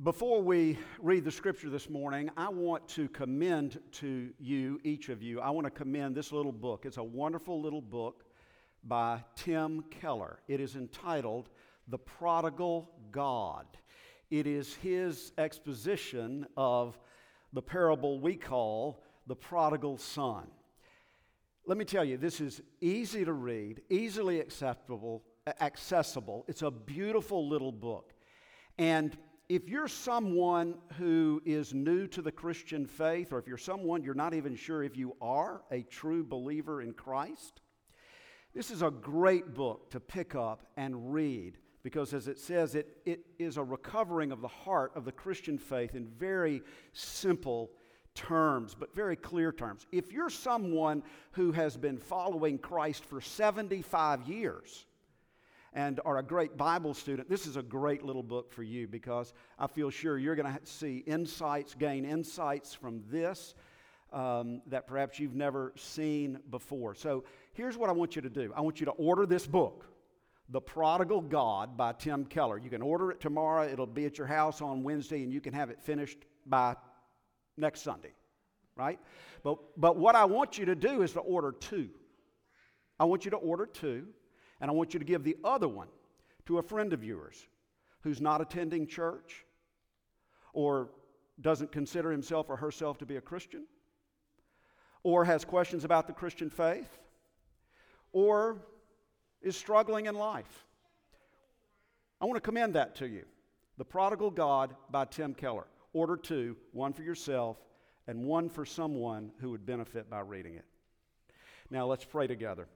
Before we read the scripture this morning, I want to commend to you, each of you, I want to commend this little book. It's a wonderful little book by Tim Keller. It is entitled The Prodigal God. It is his exposition of the parable we call the prodigal son. Let me tell you, this is easy to read, easily acceptable, accessible. It's a beautiful little book. And if you're someone who is new to the Christian faith, or if you're someone you're not even sure if you are a true believer in Christ, this is a great book to pick up and read because, as it says, it, it is a recovering of the heart of the Christian faith in very simple terms, but very clear terms. If you're someone who has been following Christ for 75 years, and are a great Bible student, this is a great little book for you because I feel sure you're going to see insights, gain insights from this um, that perhaps you've never seen before. So here's what I want you to do I want you to order this book. The Prodigal God by Tim Keller. You can order it tomorrow. It'll be at your house on Wednesday, and you can have it finished by next Sunday, right? But, but what I want you to do is to order two. I want you to order two, and I want you to give the other one to a friend of yours who's not attending church or doesn't consider himself or herself to be a Christian or has questions about the Christian faith or is struggling in life. I want to commend that to you. The Prodigal God by Tim Keller. Order two, one for yourself and one for someone who would benefit by reading it. Now let's pray together.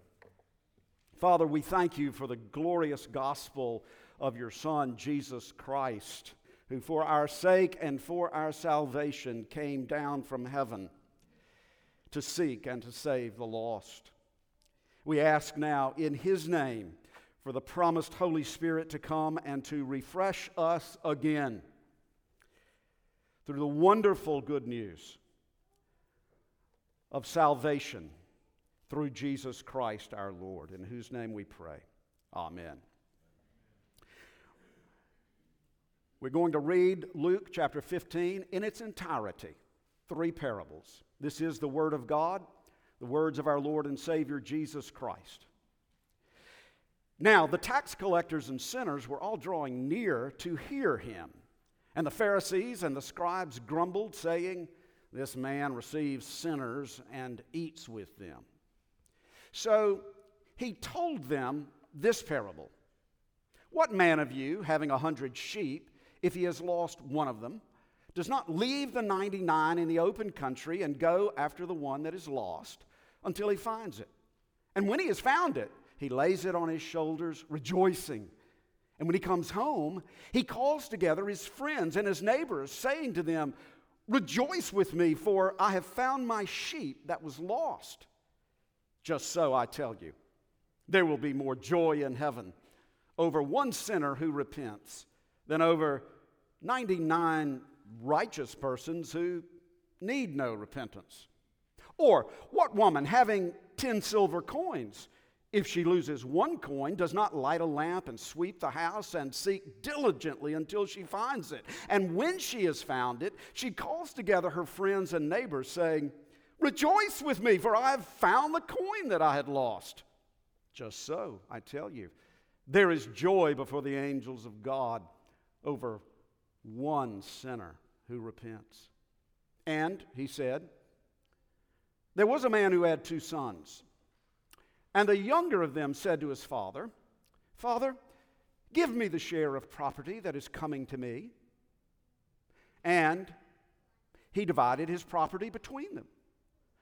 Father, we thank you for the glorious gospel of your Son, Jesus Christ, who for our sake and for our salvation came down from heaven to seek and to save the lost. We ask now in his name for the promised Holy Spirit to come and to refresh us again through the wonderful good news of salvation through Jesus Christ our Lord, in whose name we pray. Amen. We're going to read Luke chapter 15 in its entirety, three parables. This is the Word of God, the words of our Lord and Savior Jesus Christ. Now, the tax collectors and sinners were all drawing near to hear him. And the Pharisees and the scribes grumbled, saying, This man receives sinners and eats with them. So he told them this parable What man of you, having a hundred sheep, if he has lost one of them, does not leave the 99 in the open country and go after the one that is lost until he finds it? And when he has found it, he lays it on his shoulders, rejoicing. And when he comes home, he calls together his friends and his neighbors, saying to them, Rejoice with me, for I have found my sheep that was lost. Just so I tell you, there will be more joy in heaven over one sinner who repents than over 99 righteous persons who need no repentance. Or, what woman having 10 silver coins? If she loses one coin, does not light a lamp and sweep the house and seek diligently until she finds it. And when she has found it, she calls together her friends and neighbors, saying, Rejoice with me, for I have found the coin that I had lost. Just so, I tell you, there is joy before the angels of God over one sinner who repents. And, he said, there was a man who had two sons. And the younger of them said to his father, Father, give me the share of property that is coming to me. And he divided his property between them.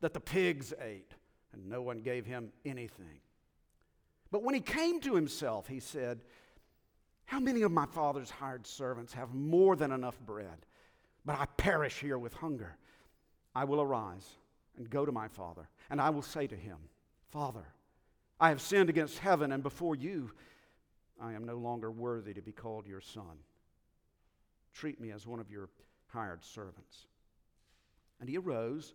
that the pigs ate, and no one gave him anything. But when he came to himself, he said, How many of my father's hired servants have more than enough bread, but I perish here with hunger? I will arise and go to my father, and I will say to him, Father, I have sinned against heaven and before you. I am no longer worthy to be called your son. Treat me as one of your hired servants. And he arose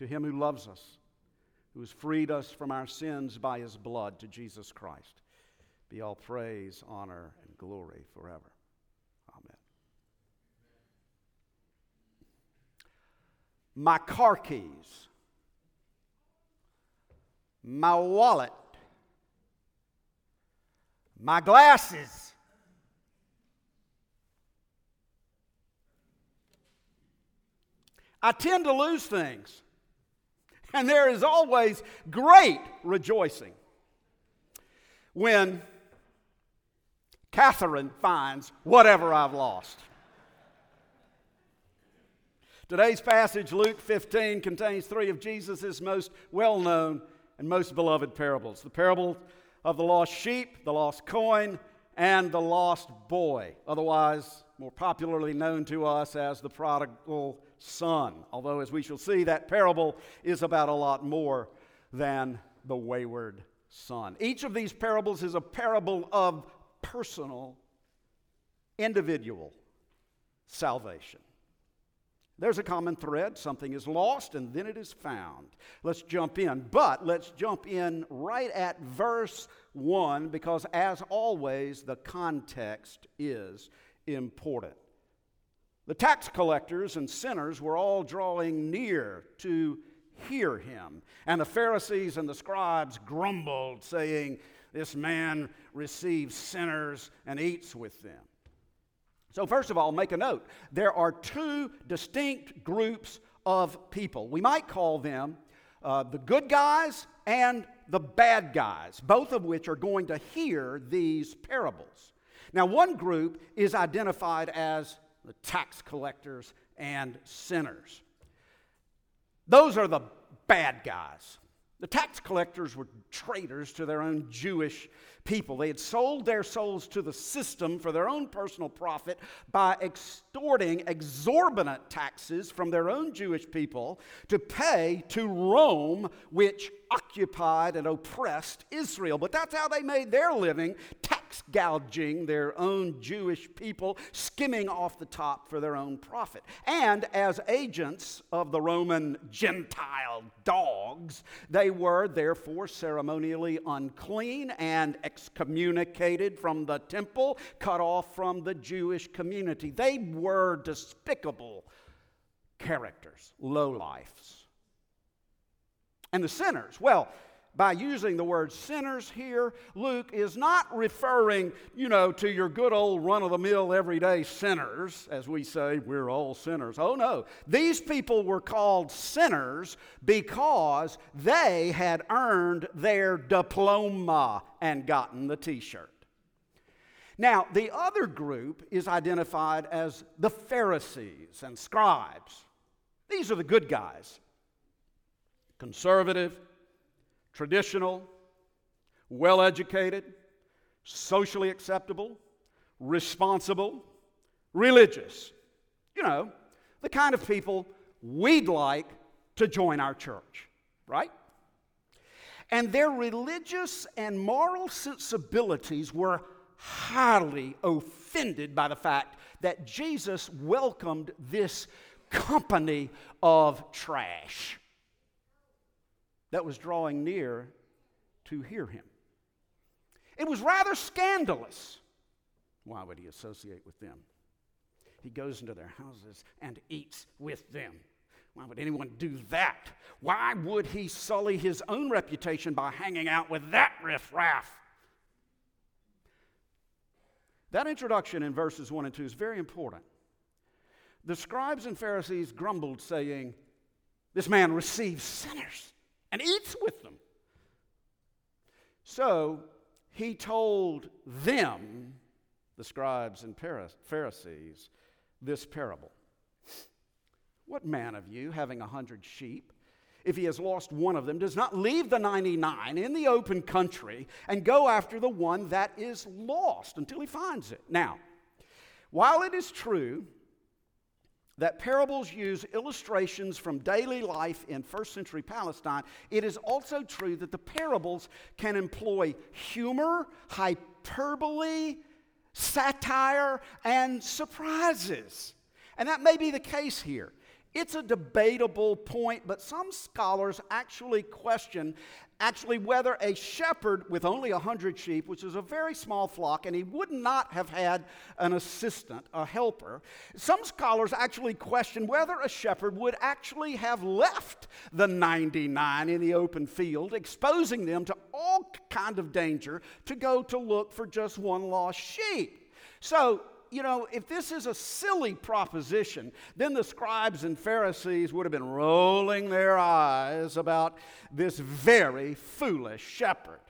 To him who loves us, who has freed us from our sins by his blood, to Jesus Christ, be all praise, honor, and glory forever. Amen. My car keys, my wallet, my glasses. I tend to lose things. And there is always great rejoicing when Catherine finds whatever I've lost. Today's passage, Luke 15, contains three of Jesus' most well known and most beloved parables the parable of the lost sheep, the lost coin, and the lost boy, otherwise more popularly known to us as the prodigal son. Although, as we shall see, that parable is about a lot more than the wayward son. Each of these parables is a parable of personal, individual salvation. There's a common thread. Something is lost and then it is found. Let's jump in. But let's jump in right at verse 1 because, as always, the context is important. The tax collectors and sinners were all drawing near to hear him. And the Pharisees and the scribes grumbled, saying, This man receives sinners and eats with them. So, first of all, make a note there are two distinct groups of people. We might call them uh, the good guys and the bad guys, both of which are going to hear these parables. Now, one group is identified as the tax collectors and sinners. Those are the bad guys. The tax collectors were traitors to their own Jewish people. They had sold their souls to the system for their own personal profit by extorting exorbitant taxes from their own Jewish people to pay to Rome, which occupied and oppressed Israel. But that's how they made their living, tax gouging their own Jewish people, skimming off the top for their own profit. And as agents of the Roman Gentile dogs, they were therefore ceremonially unclean and excommunicated from the temple, cut off from the Jewish community. They were despicable characters, lowlifes. And the sinners, well, by using the word sinners here, Luke is not referring, you know, to your good old run of the mill everyday sinners, as we say, we're all sinners. Oh no. These people were called sinners because they had earned their diploma and gotten the t shirt. Now, the other group is identified as the Pharisees and scribes. These are the good guys conservative traditional, well educated, socially acceptable, responsible, religious. You know, the kind of people we'd like to join our church, right? And their religious and moral sensibilities were highly offended by the fact that Jesus welcomed this company of trash that was drawing near to hear him. It was rather scandalous. Why would he associate with them? He goes into their houses and eats with them. Why would anyone do that? Why would he sully his own reputation by hanging out with that riffraff? That introduction in verses 1 and 2 is very important. The scribes and Pharisees grumbled, saying, This man receives sinners and eats with them. So he told them, the scribes and Pharisees, this parable. What man of you, having a hundred sheep, if he has lost one of them, does not leave the 99 in the open country and go after the one that is lost until he finds it? Now, while it is true that parables use illustrations from daily life in first century Palestine, it is also true that the parables can employ humor, hyperbole, satire, and surprises. And that may be the case here. It's a debatable point, but some scholars actually question actually whether a shepherd with only 100 sheep, which is a very small flock, and he would not have had an assistant, a helper, some scholars actually question whether a shepherd would actually have left the 99 in the open field, exposing them to all kind of danger to go to look for just one lost sheep. So you know, if this is a silly proposition, then the scribes and Pharisees would have been rolling their eyes about this very foolish shepherd.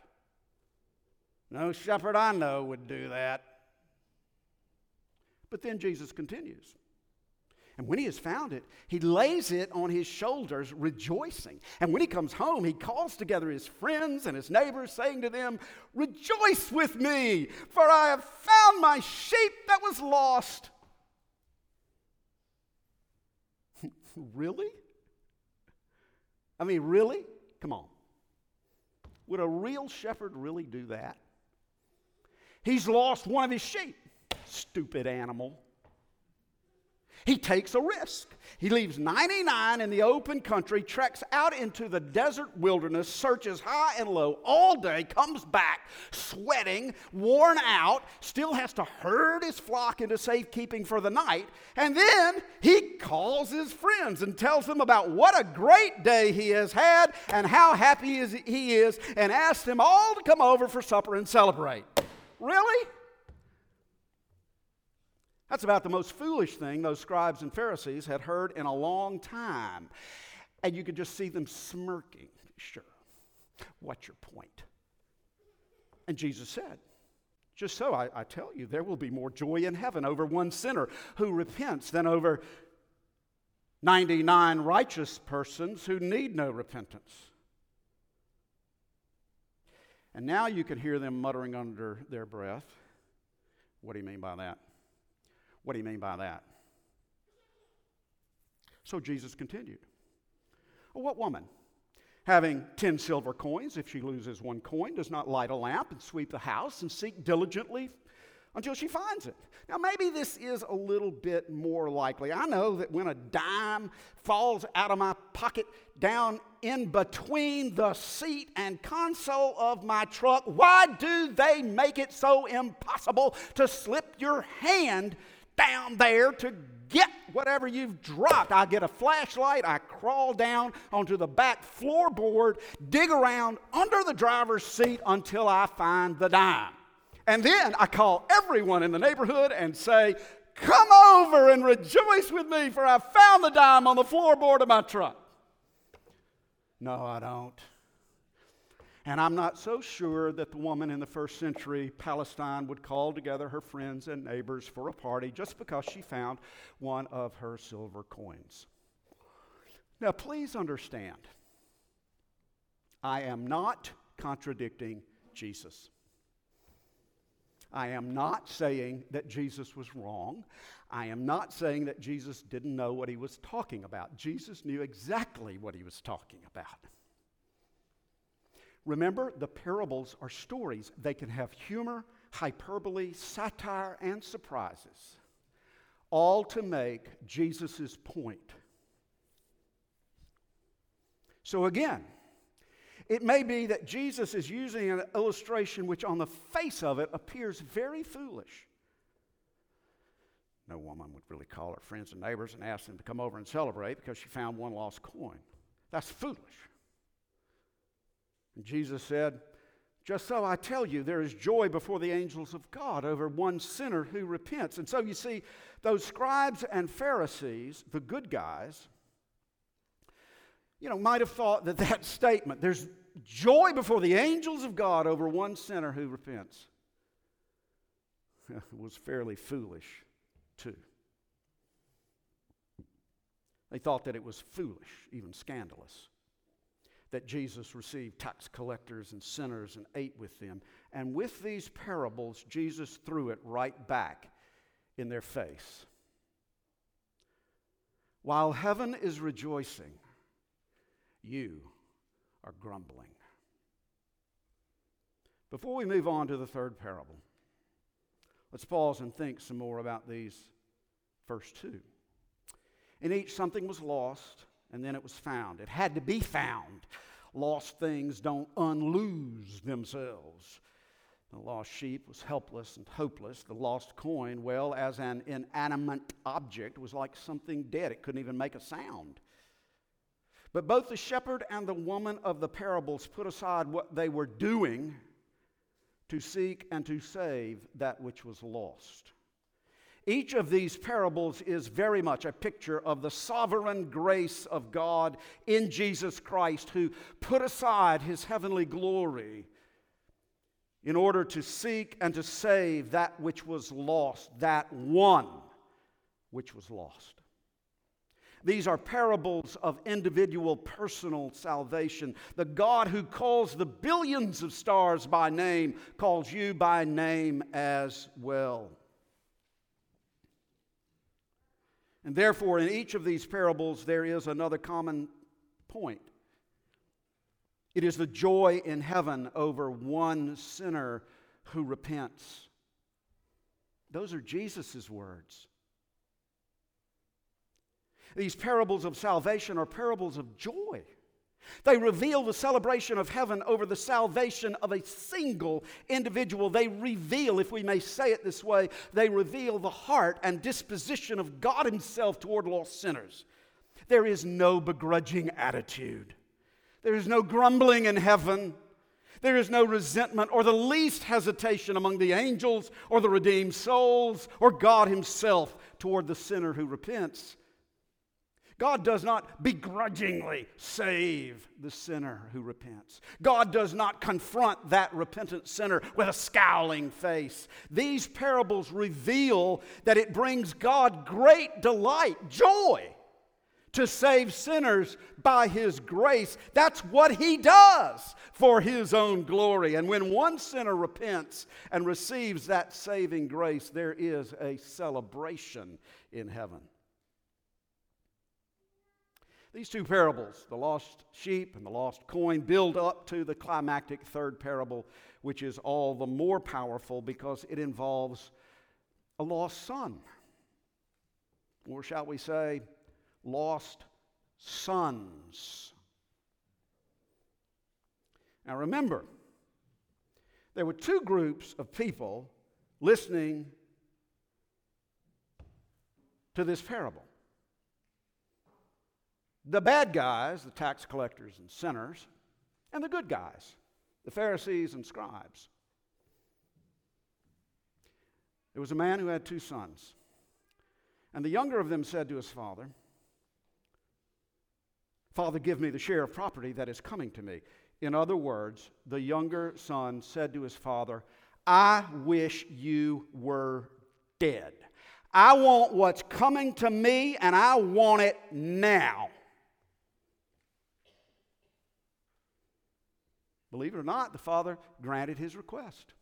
No shepherd I know would do that. But then Jesus continues. And when he has found it, he lays it on his shoulders, rejoicing. And when he comes home, he calls together his friends and his neighbors, saying to them, Rejoice with me, for I have found my sheep that was lost. really? I mean, really? Come on. Would a real shepherd really do that? He's lost one of his sheep. Stupid animal. He takes a risk. He leaves 99 in the open country, treks out into the desert wilderness, searches high and low all day, comes back sweating, worn out, still has to herd his flock into safekeeping for the night, and then he calls his friends and tells them about what a great day he has had and how happy he is, and asks them all to come over for supper and celebrate. Really? That's about the most foolish thing those scribes and Pharisees had heard in a long time. And you could just see them smirking. Sure. What's your point? And Jesus said, Just so, I, I tell you, there will be more joy in heaven over one sinner who repents than over 99 righteous persons who need no repentance. And now you can hear them muttering under their breath. What do you mean by that? What do you mean by that? So Jesus continued. What woman, having ten silver coins, if she loses one coin, does not light a lamp and sweep the house and seek diligently until she finds it. Now, maybe this is a little bit more likely. I know that when a dime falls out of my pocket down in between the seat and console of my truck, why do they make it so impossible to slip your hand down there to get whatever you've dropped. I get a flashlight, I crawl down onto the back floorboard, dig around under the driver's seat until I find the dime. And then I call everyone in the neighborhood and say, Come over and rejoice with me, for I found the dime on the floorboard of my truck. No, I don't. And I'm not so sure that the woman in the first century Palestine would call together her friends and neighbors for a party just because she found one of her silver coins. Now, please understand, I am not contradicting Jesus. I am not saying that Jesus was wrong. I am not saying that Jesus didn't know what he was talking about. Jesus knew exactly what he was talking about. Remember, the parables are stories. They can have humor, hyperbole, satire, and surprises, all to make Jesus' point. So, again, it may be that Jesus is using an illustration which, on the face of it, appears very foolish. No woman would really call her friends and neighbors and ask them to come over and celebrate because she found one lost coin. That's foolish. Jesus said, Just so I tell you, there is joy before the angels of God over one sinner who repents. And so you see, those scribes and Pharisees, the good guys, you know, might have thought that that statement, there's joy before the angels of God over one sinner who repents, was fairly foolish, too. They thought that it was foolish, even scandalous that Jesus received tax collectors and sinners and ate with them. And with these parables, Jesus threw it right back in their face. While heaven is rejoicing, you are grumbling. Before we move on to the third parable, let's pause and think some more about these first two. In each, something was lost and then it was found. It had to be found. Lost things don't unlose themselves. The lost sheep was helpless and hopeless. The lost coin, well, as an inanimate object, was like something dead. It couldn't even make a sound. But both the shepherd and the woman of the parables put aside what they were doing to seek and to save that which was lost. Each of these parables is very much a picture of the sovereign grace of God in Jesus Christ, who put aside his heavenly glory in order to seek and to save that which was lost, that one which was lost. These are parables of individual personal salvation. The God who calls the billions of stars by name calls you by name as well. And therefore, in each of these parables, there is another common point. It is the joy in heaven over one sinner who repents. Those are Jesus' words. These parables of salvation are parables of joy. They reveal the celebration of heaven over the salvation of a single individual. They reveal, if we may say it this way, they reveal the heart and disposition of God Himself toward lost sinners. There is no begrudging attitude, there is no grumbling in heaven. There is no resentment or the least hesitation among the angels or the redeemed souls or God Himself toward the sinner who repents. God does not begrudgingly save the sinner who repents. God does not confront that repentant sinner with a scowling face. These parables reveal that it brings God great delight, joy, to save sinners by His grace. That's what He does for His own glory. And when one sinner repents and receives that saving grace, there is a celebration in heaven. These two parables, the lost sheep and the lost coin, build up to the climactic third parable, which is all the more powerful because it involves a lost son. Or shall we say, lost sons. Now remember, there were two groups of people listening to this parable. The bad guys, the tax collectors and sinners, and the good guys, the Pharisees and scribes. There was a man who had two sons. And the younger of them said to his father, Father, give me the share of property that is coming to me. In other words, the younger son said to his father, I wish you were dead. I want what's coming to me, and I want it now. Believe it or not, the father granted his request.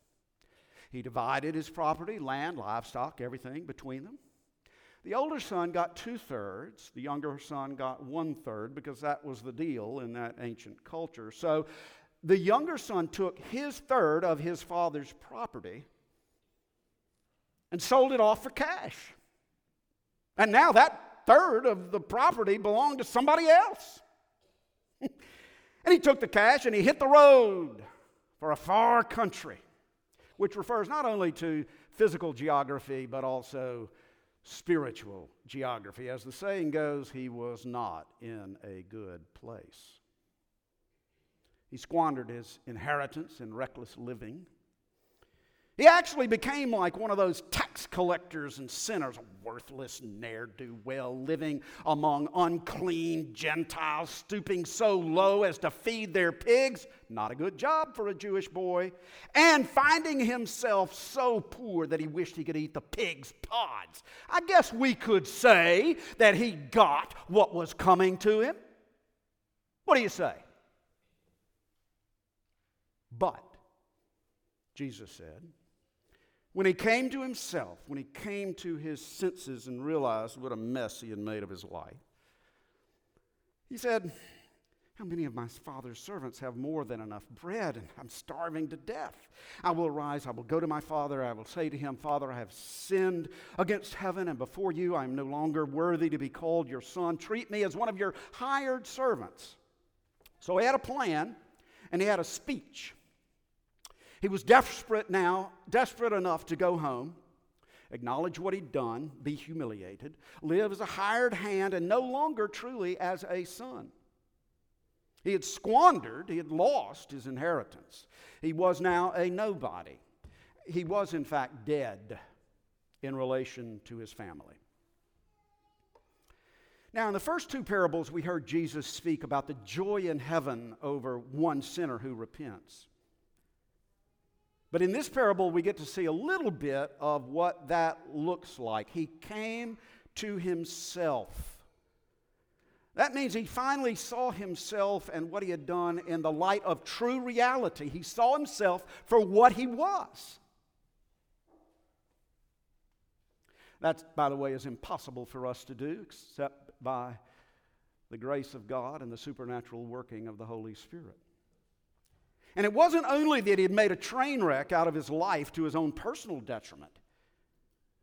He divided his property, land, livestock, everything between them. The older son got two thirds, the younger son got one third because that was the deal in that ancient culture. So the younger son took his third of his father's property and sold it off for cash. And now that third of the property belonged to somebody else. and he took the cash and he hit the road for a far country, which refers not only to physical geography, but also spiritual geography. As the saying goes, he was not in a good place. He squandered his inheritance in reckless living. He actually became like one of those tax collectors and sinners, a worthless ne'er do well, living among unclean Gentiles, stooping so low as to feed their pigs. Not a good job for a Jewish boy. And finding himself so poor that he wished he could eat the pig's pods. I guess we could say that he got what was coming to him. What do you say? But, Jesus said, when he came to himself, when he came to his senses and realized what a mess he had made of his life, he said, How many of my father's servants have more than enough bread, and I'm starving to death? I will arise, I will go to my father, I will say to him, Father, I have sinned against heaven, and before you I am no longer worthy to be called your son. Treat me as one of your hired servants. So he had a plan, and he had a speech. He was desperate now, desperate enough to go home, acknowledge what he'd done, be humiliated, live as a hired hand, and no longer truly as a son. He had squandered, he had lost his inheritance. He was now a nobody. He was, in fact, dead in relation to his family. Now, in the first two parables, we heard Jesus speak about the joy in heaven over one sinner who repents. But in this parable, we get to see a little bit of what that looks like. He came to himself. That means he finally saw himself and what he had done in the light of true reality. He saw himself for what he was. That, by the way, is impossible for us to do except by the grace of God and the supernatural working of the Holy Spirit. And it wasn't only that he had made a train wreck out of his life to his own personal detriment,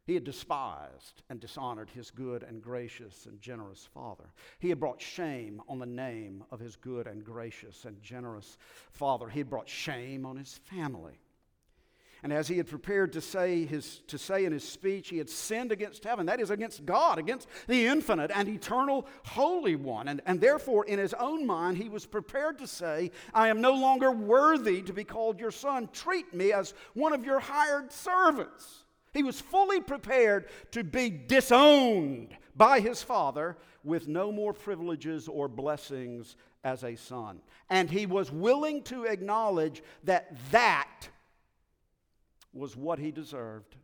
he had despised and dishonored his good and gracious and generous father. He had brought shame on the name of his good and gracious and generous father. He had brought shame on his family. And as he had prepared to say, his, to say in his speech, he had sinned against heaven, that is, against God, against the infinite and eternal Holy One. And, and therefore, in his own mind, he was prepared to say, I am no longer worthy to be called your son. Treat me as one of your hired servants. He was fully prepared to be disowned by his father with no more privileges or blessings as a son. And he was willing to acknowledge that that was what he deserved.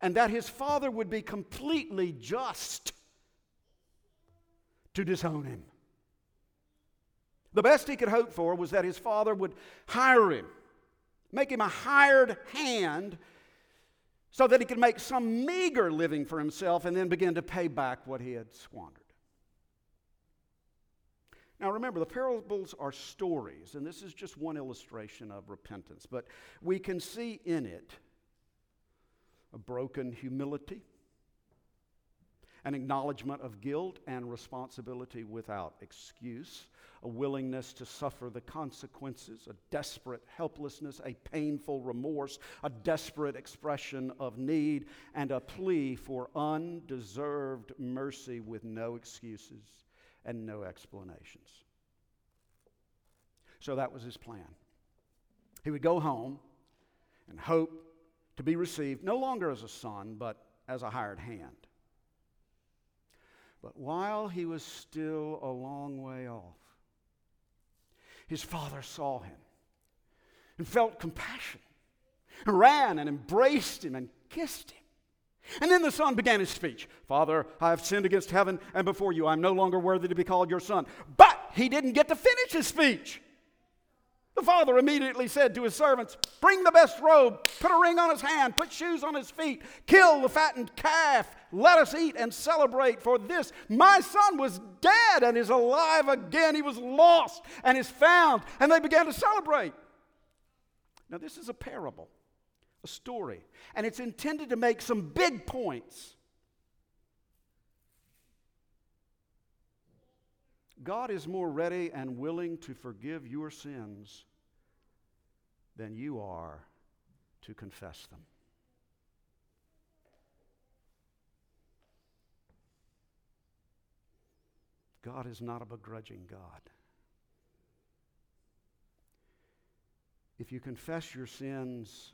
And that his father would be completely just to disown him. The best he could hope for was that his father would hire him, make him a hired hand, so that he could make some meager living for himself and then begin to pay back what he had squandered. Now remember, the parables are stories, and this is just one illustration of repentance, but we can see in it a broken humility, an acknowledgement of guilt and responsibility without excuse, a willingness to suffer the consequences, a desperate helplessness, a painful remorse, a desperate expression of need, and a plea for undeserved mercy with no excuses and no explanations. So that was his plan. He would go home and hope to be received no longer as a son, but as a hired hand. But while he was still a long way off, his father saw him and felt compassion, and ran and embraced him and kissed him. And then the son began his speech Father, I have sinned against heaven and before you. I'm no longer worthy to be called your son. But he didn't get to finish his speech. The father immediately said to his servants, Bring the best robe, put a ring on his hand, put shoes on his feet, kill the fattened calf, let us eat and celebrate. For this, my son was dead and is alive again. He was lost and is found. And they began to celebrate. Now, this is a parable, a story, and it's intended to make some big points. God is more ready and willing to forgive your sins than you are to confess them. God is not a begrudging God. If you confess your sins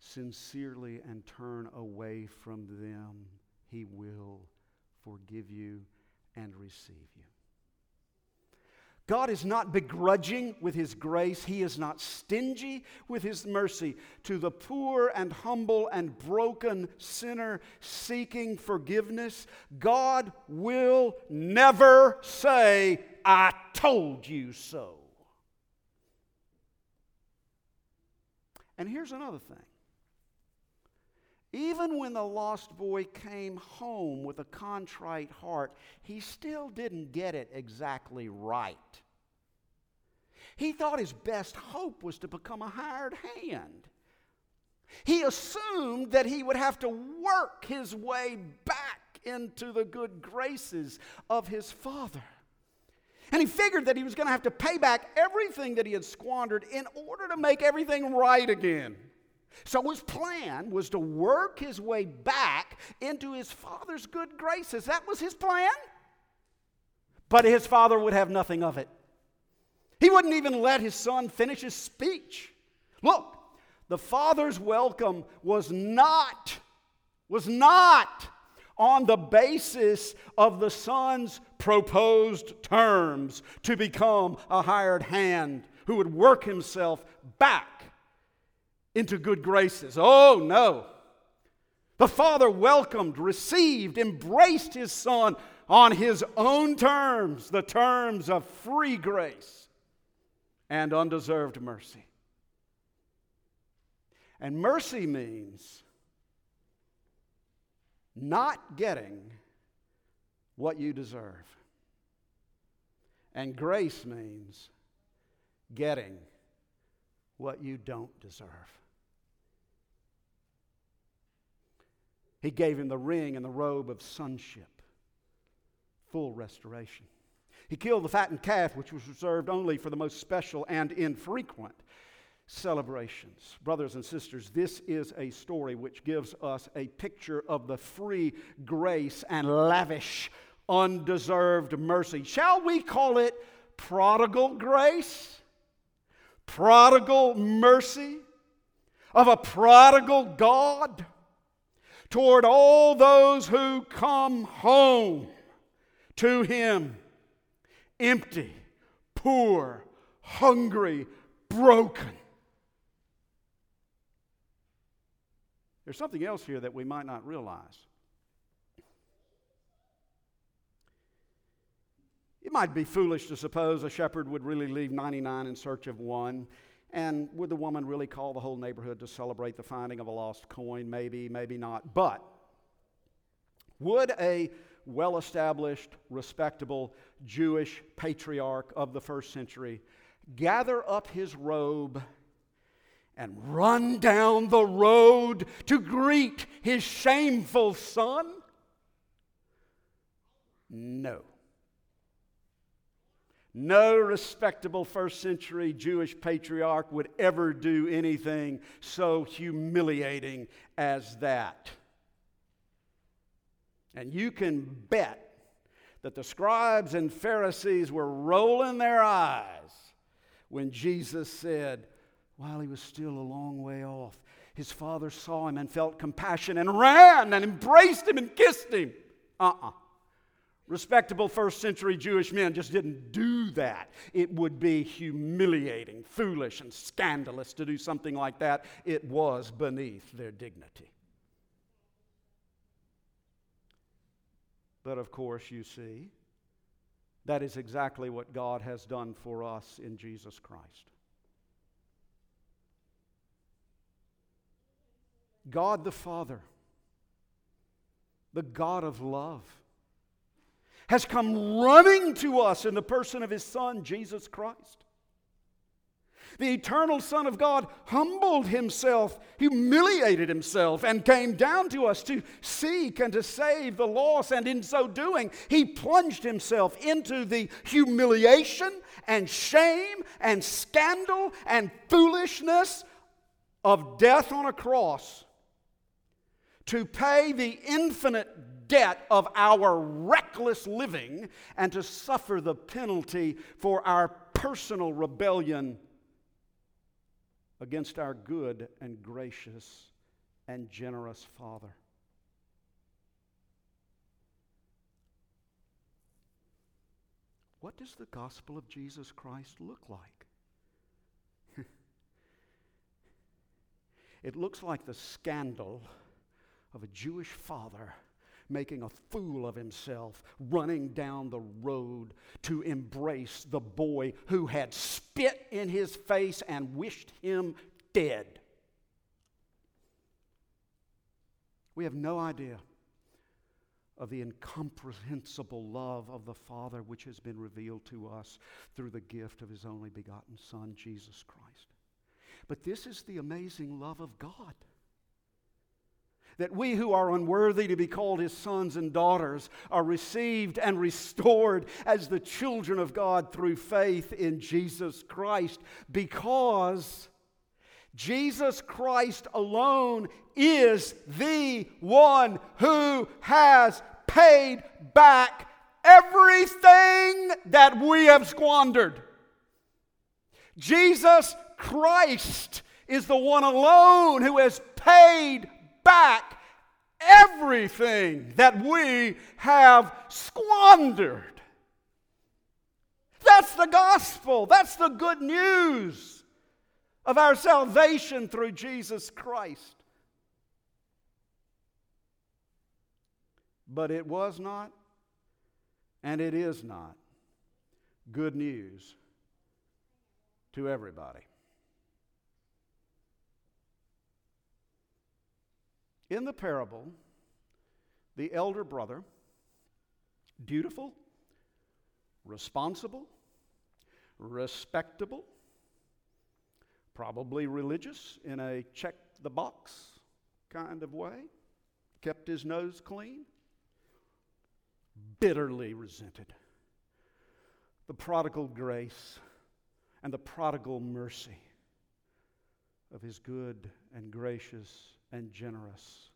sincerely and turn away from them, He will forgive you and receive you. God is not begrudging with His grace. He is not stingy with His mercy. To the poor and humble and broken sinner seeking forgiveness, God will never say, I told you so. And here's another thing. Even when the lost boy came home with a contrite heart, he still didn't get it exactly right. He thought his best hope was to become a hired hand. He assumed that he would have to work his way back into the good graces of his father. And he figured that he was going to have to pay back everything that he had squandered in order to make everything right again. So his plan was to work his way back into his father's good graces. That was his plan. But his father would have nothing of it. He wouldn't even let his son finish his speech. Look, the father's welcome was not, was not on the basis of the son's proposed terms to become a hired hand who would work himself back into good graces. Oh, no. The father welcomed, received, embraced his son on his own terms, the terms of free grace and undeserved mercy. And mercy means not getting what you deserve. And grace means getting what you don't deserve. He gave him the ring and the robe of sonship, full restoration. He killed the fattened calf, which was reserved only for the most special and infrequent celebrations. Brothers and sisters, this is a story which gives us a picture of the free grace and lavish, undeserved mercy. Shall we call it prodigal grace? Prodigal mercy of a prodigal God? toward all those who come home to Him empty, poor, hungry, broken. There's something else here that we might not realize. It might be foolish to suppose a shepherd would really leave 99 in search of one. And would the woman really call the whole neighborhood to celebrate the finding of a lost coin? Maybe, maybe not. But would a well established, respectable Jewish patriarch of the first century gather up his robe and run down the road to greet his shameful son? No. No respectable first century Jewish patriarch would ever do anything so humiliating as that. And you can bet that the scribes and Pharisees were rolling their eyes when Jesus said, while he was still a long way off, his father saw him and felt compassion and ran and embraced him and kissed him. Uh uh-uh. uh Respectable first century Jewish men just didn't do that. It would be humiliating, foolish, and scandalous to do something like that. It was beneath their dignity. But of course, you see, that is exactly what God has done for us in Jesus Christ. God the Father, the God of love, has come running to us in the person of his Son, Jesus Christ. The eternal Son of God humbled himself, humiliated himself, and came down to us to seek and to save the lost. And in so doing, he plunged himself into the humiliation and shame and scandal and foolishness of death on a cross to pay the infinite debt of our reckless living and to suffer the penalty for our personal rebellion against our good and gracious and generous Father. What does the gospel of Jesus Christ look like? it looks like the scandal of a Jewish father making a fool of himself, running down the road to embrace the boy who had spit in his face and wished him dead. We have no idea of the incomprehensible love of the Father which has been revealed to us through the gift of His only begotten Son, Jesus Christ. But this is the amazing love of God that we who are unworthy to be called his sons and daughters are received and restored as the children of God through faith in Jesus Christ because Jesus Christ alone is the one who has paid back everything that we have squandered. Jesus Christ is the one alone who has paid back everything that we have squandered. That's the gospel. That's the good news of our salvation through Jesus Christ. But it was not, and it is not, good news to everybody. In the parable, the elder brother, dutiful, responsible, respectable, probably religious in a check the box kind of way, kept his nose clean, bitterly resented the prodigal grace and the prodigal mercy of his good and gracious and generous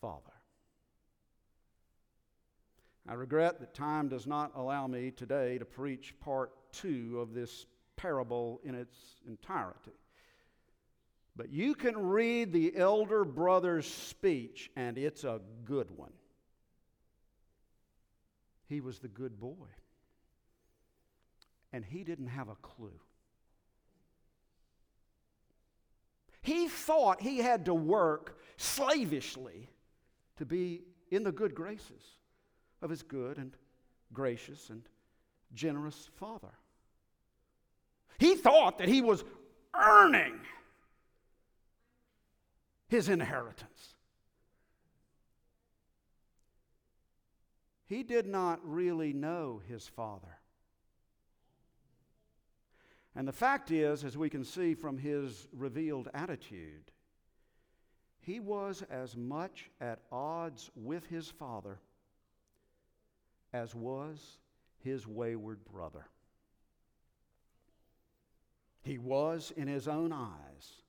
Father. I regret that time does not allow me today to preach part two of this parable in its entirety. But you can read the elder brother's speech, and it's a good one. He was the good boy. And he didn't have a clue. He thought he had to work slavishly to be in the good graces of his good and gracious and generous Father. He thought that he was earning his inheritance. He did not really know his Father. And the fact is, as we can see from his revealed attitude, he was as much at odds with his father as was his wayward brother. He was, in his own eyes,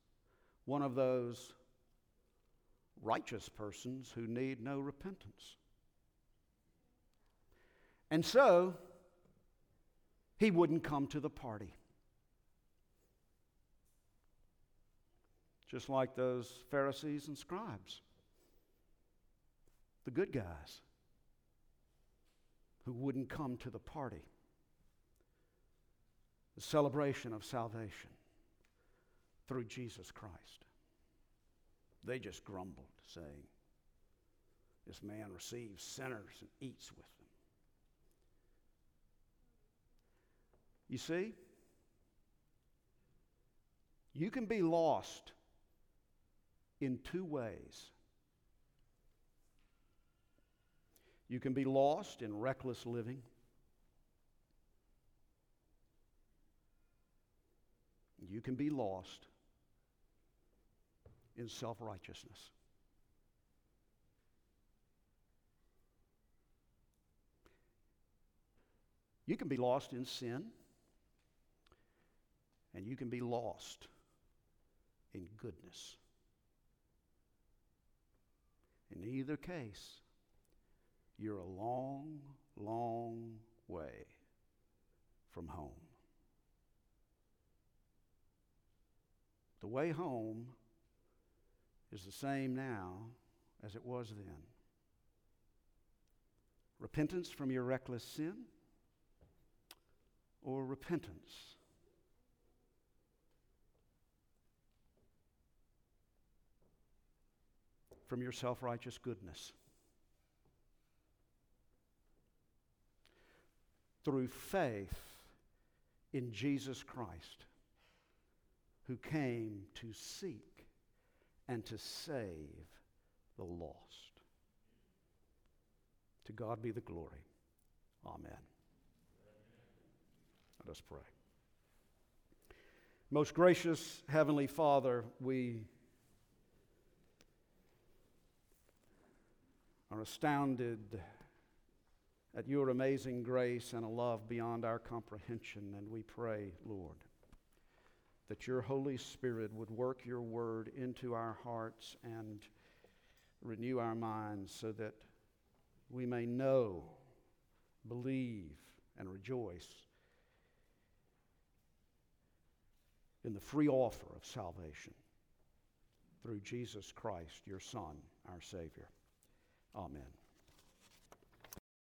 one of those righteous persons who need no repentance. And so, he wouldn't come to the party. Just like those Pharisees and scribes, the good guys who wouldn't come to the party, the celebration of salvation through Jesus Christ. They just grumbled, saying, This man receives sinners and eats with them. You see, you can be lost in two ways. You can be lost in reckless living. You can be lost in self righteousness. You can be lost in sin, and you can be lost in goodness. In either case, you're a long, long way from home. The way home is the same now as it was then. Repentance from your reckless sin or repentance from your self righteous goodness. Through faith in Jesus Christ, who came to seek and to save the lost. To God be the glory. Amen. Let us pray. Most gracious Heavenly Father, we are astounded at your amazing grace and a love beyond our comprehension, and we pray, Lord, that your Holy Spirit would work your word into our hearts and renew our minds so that we may know, believe, and rejoice in the free offer of salvation through Jesus Christ, your Son, our Savior. Amen.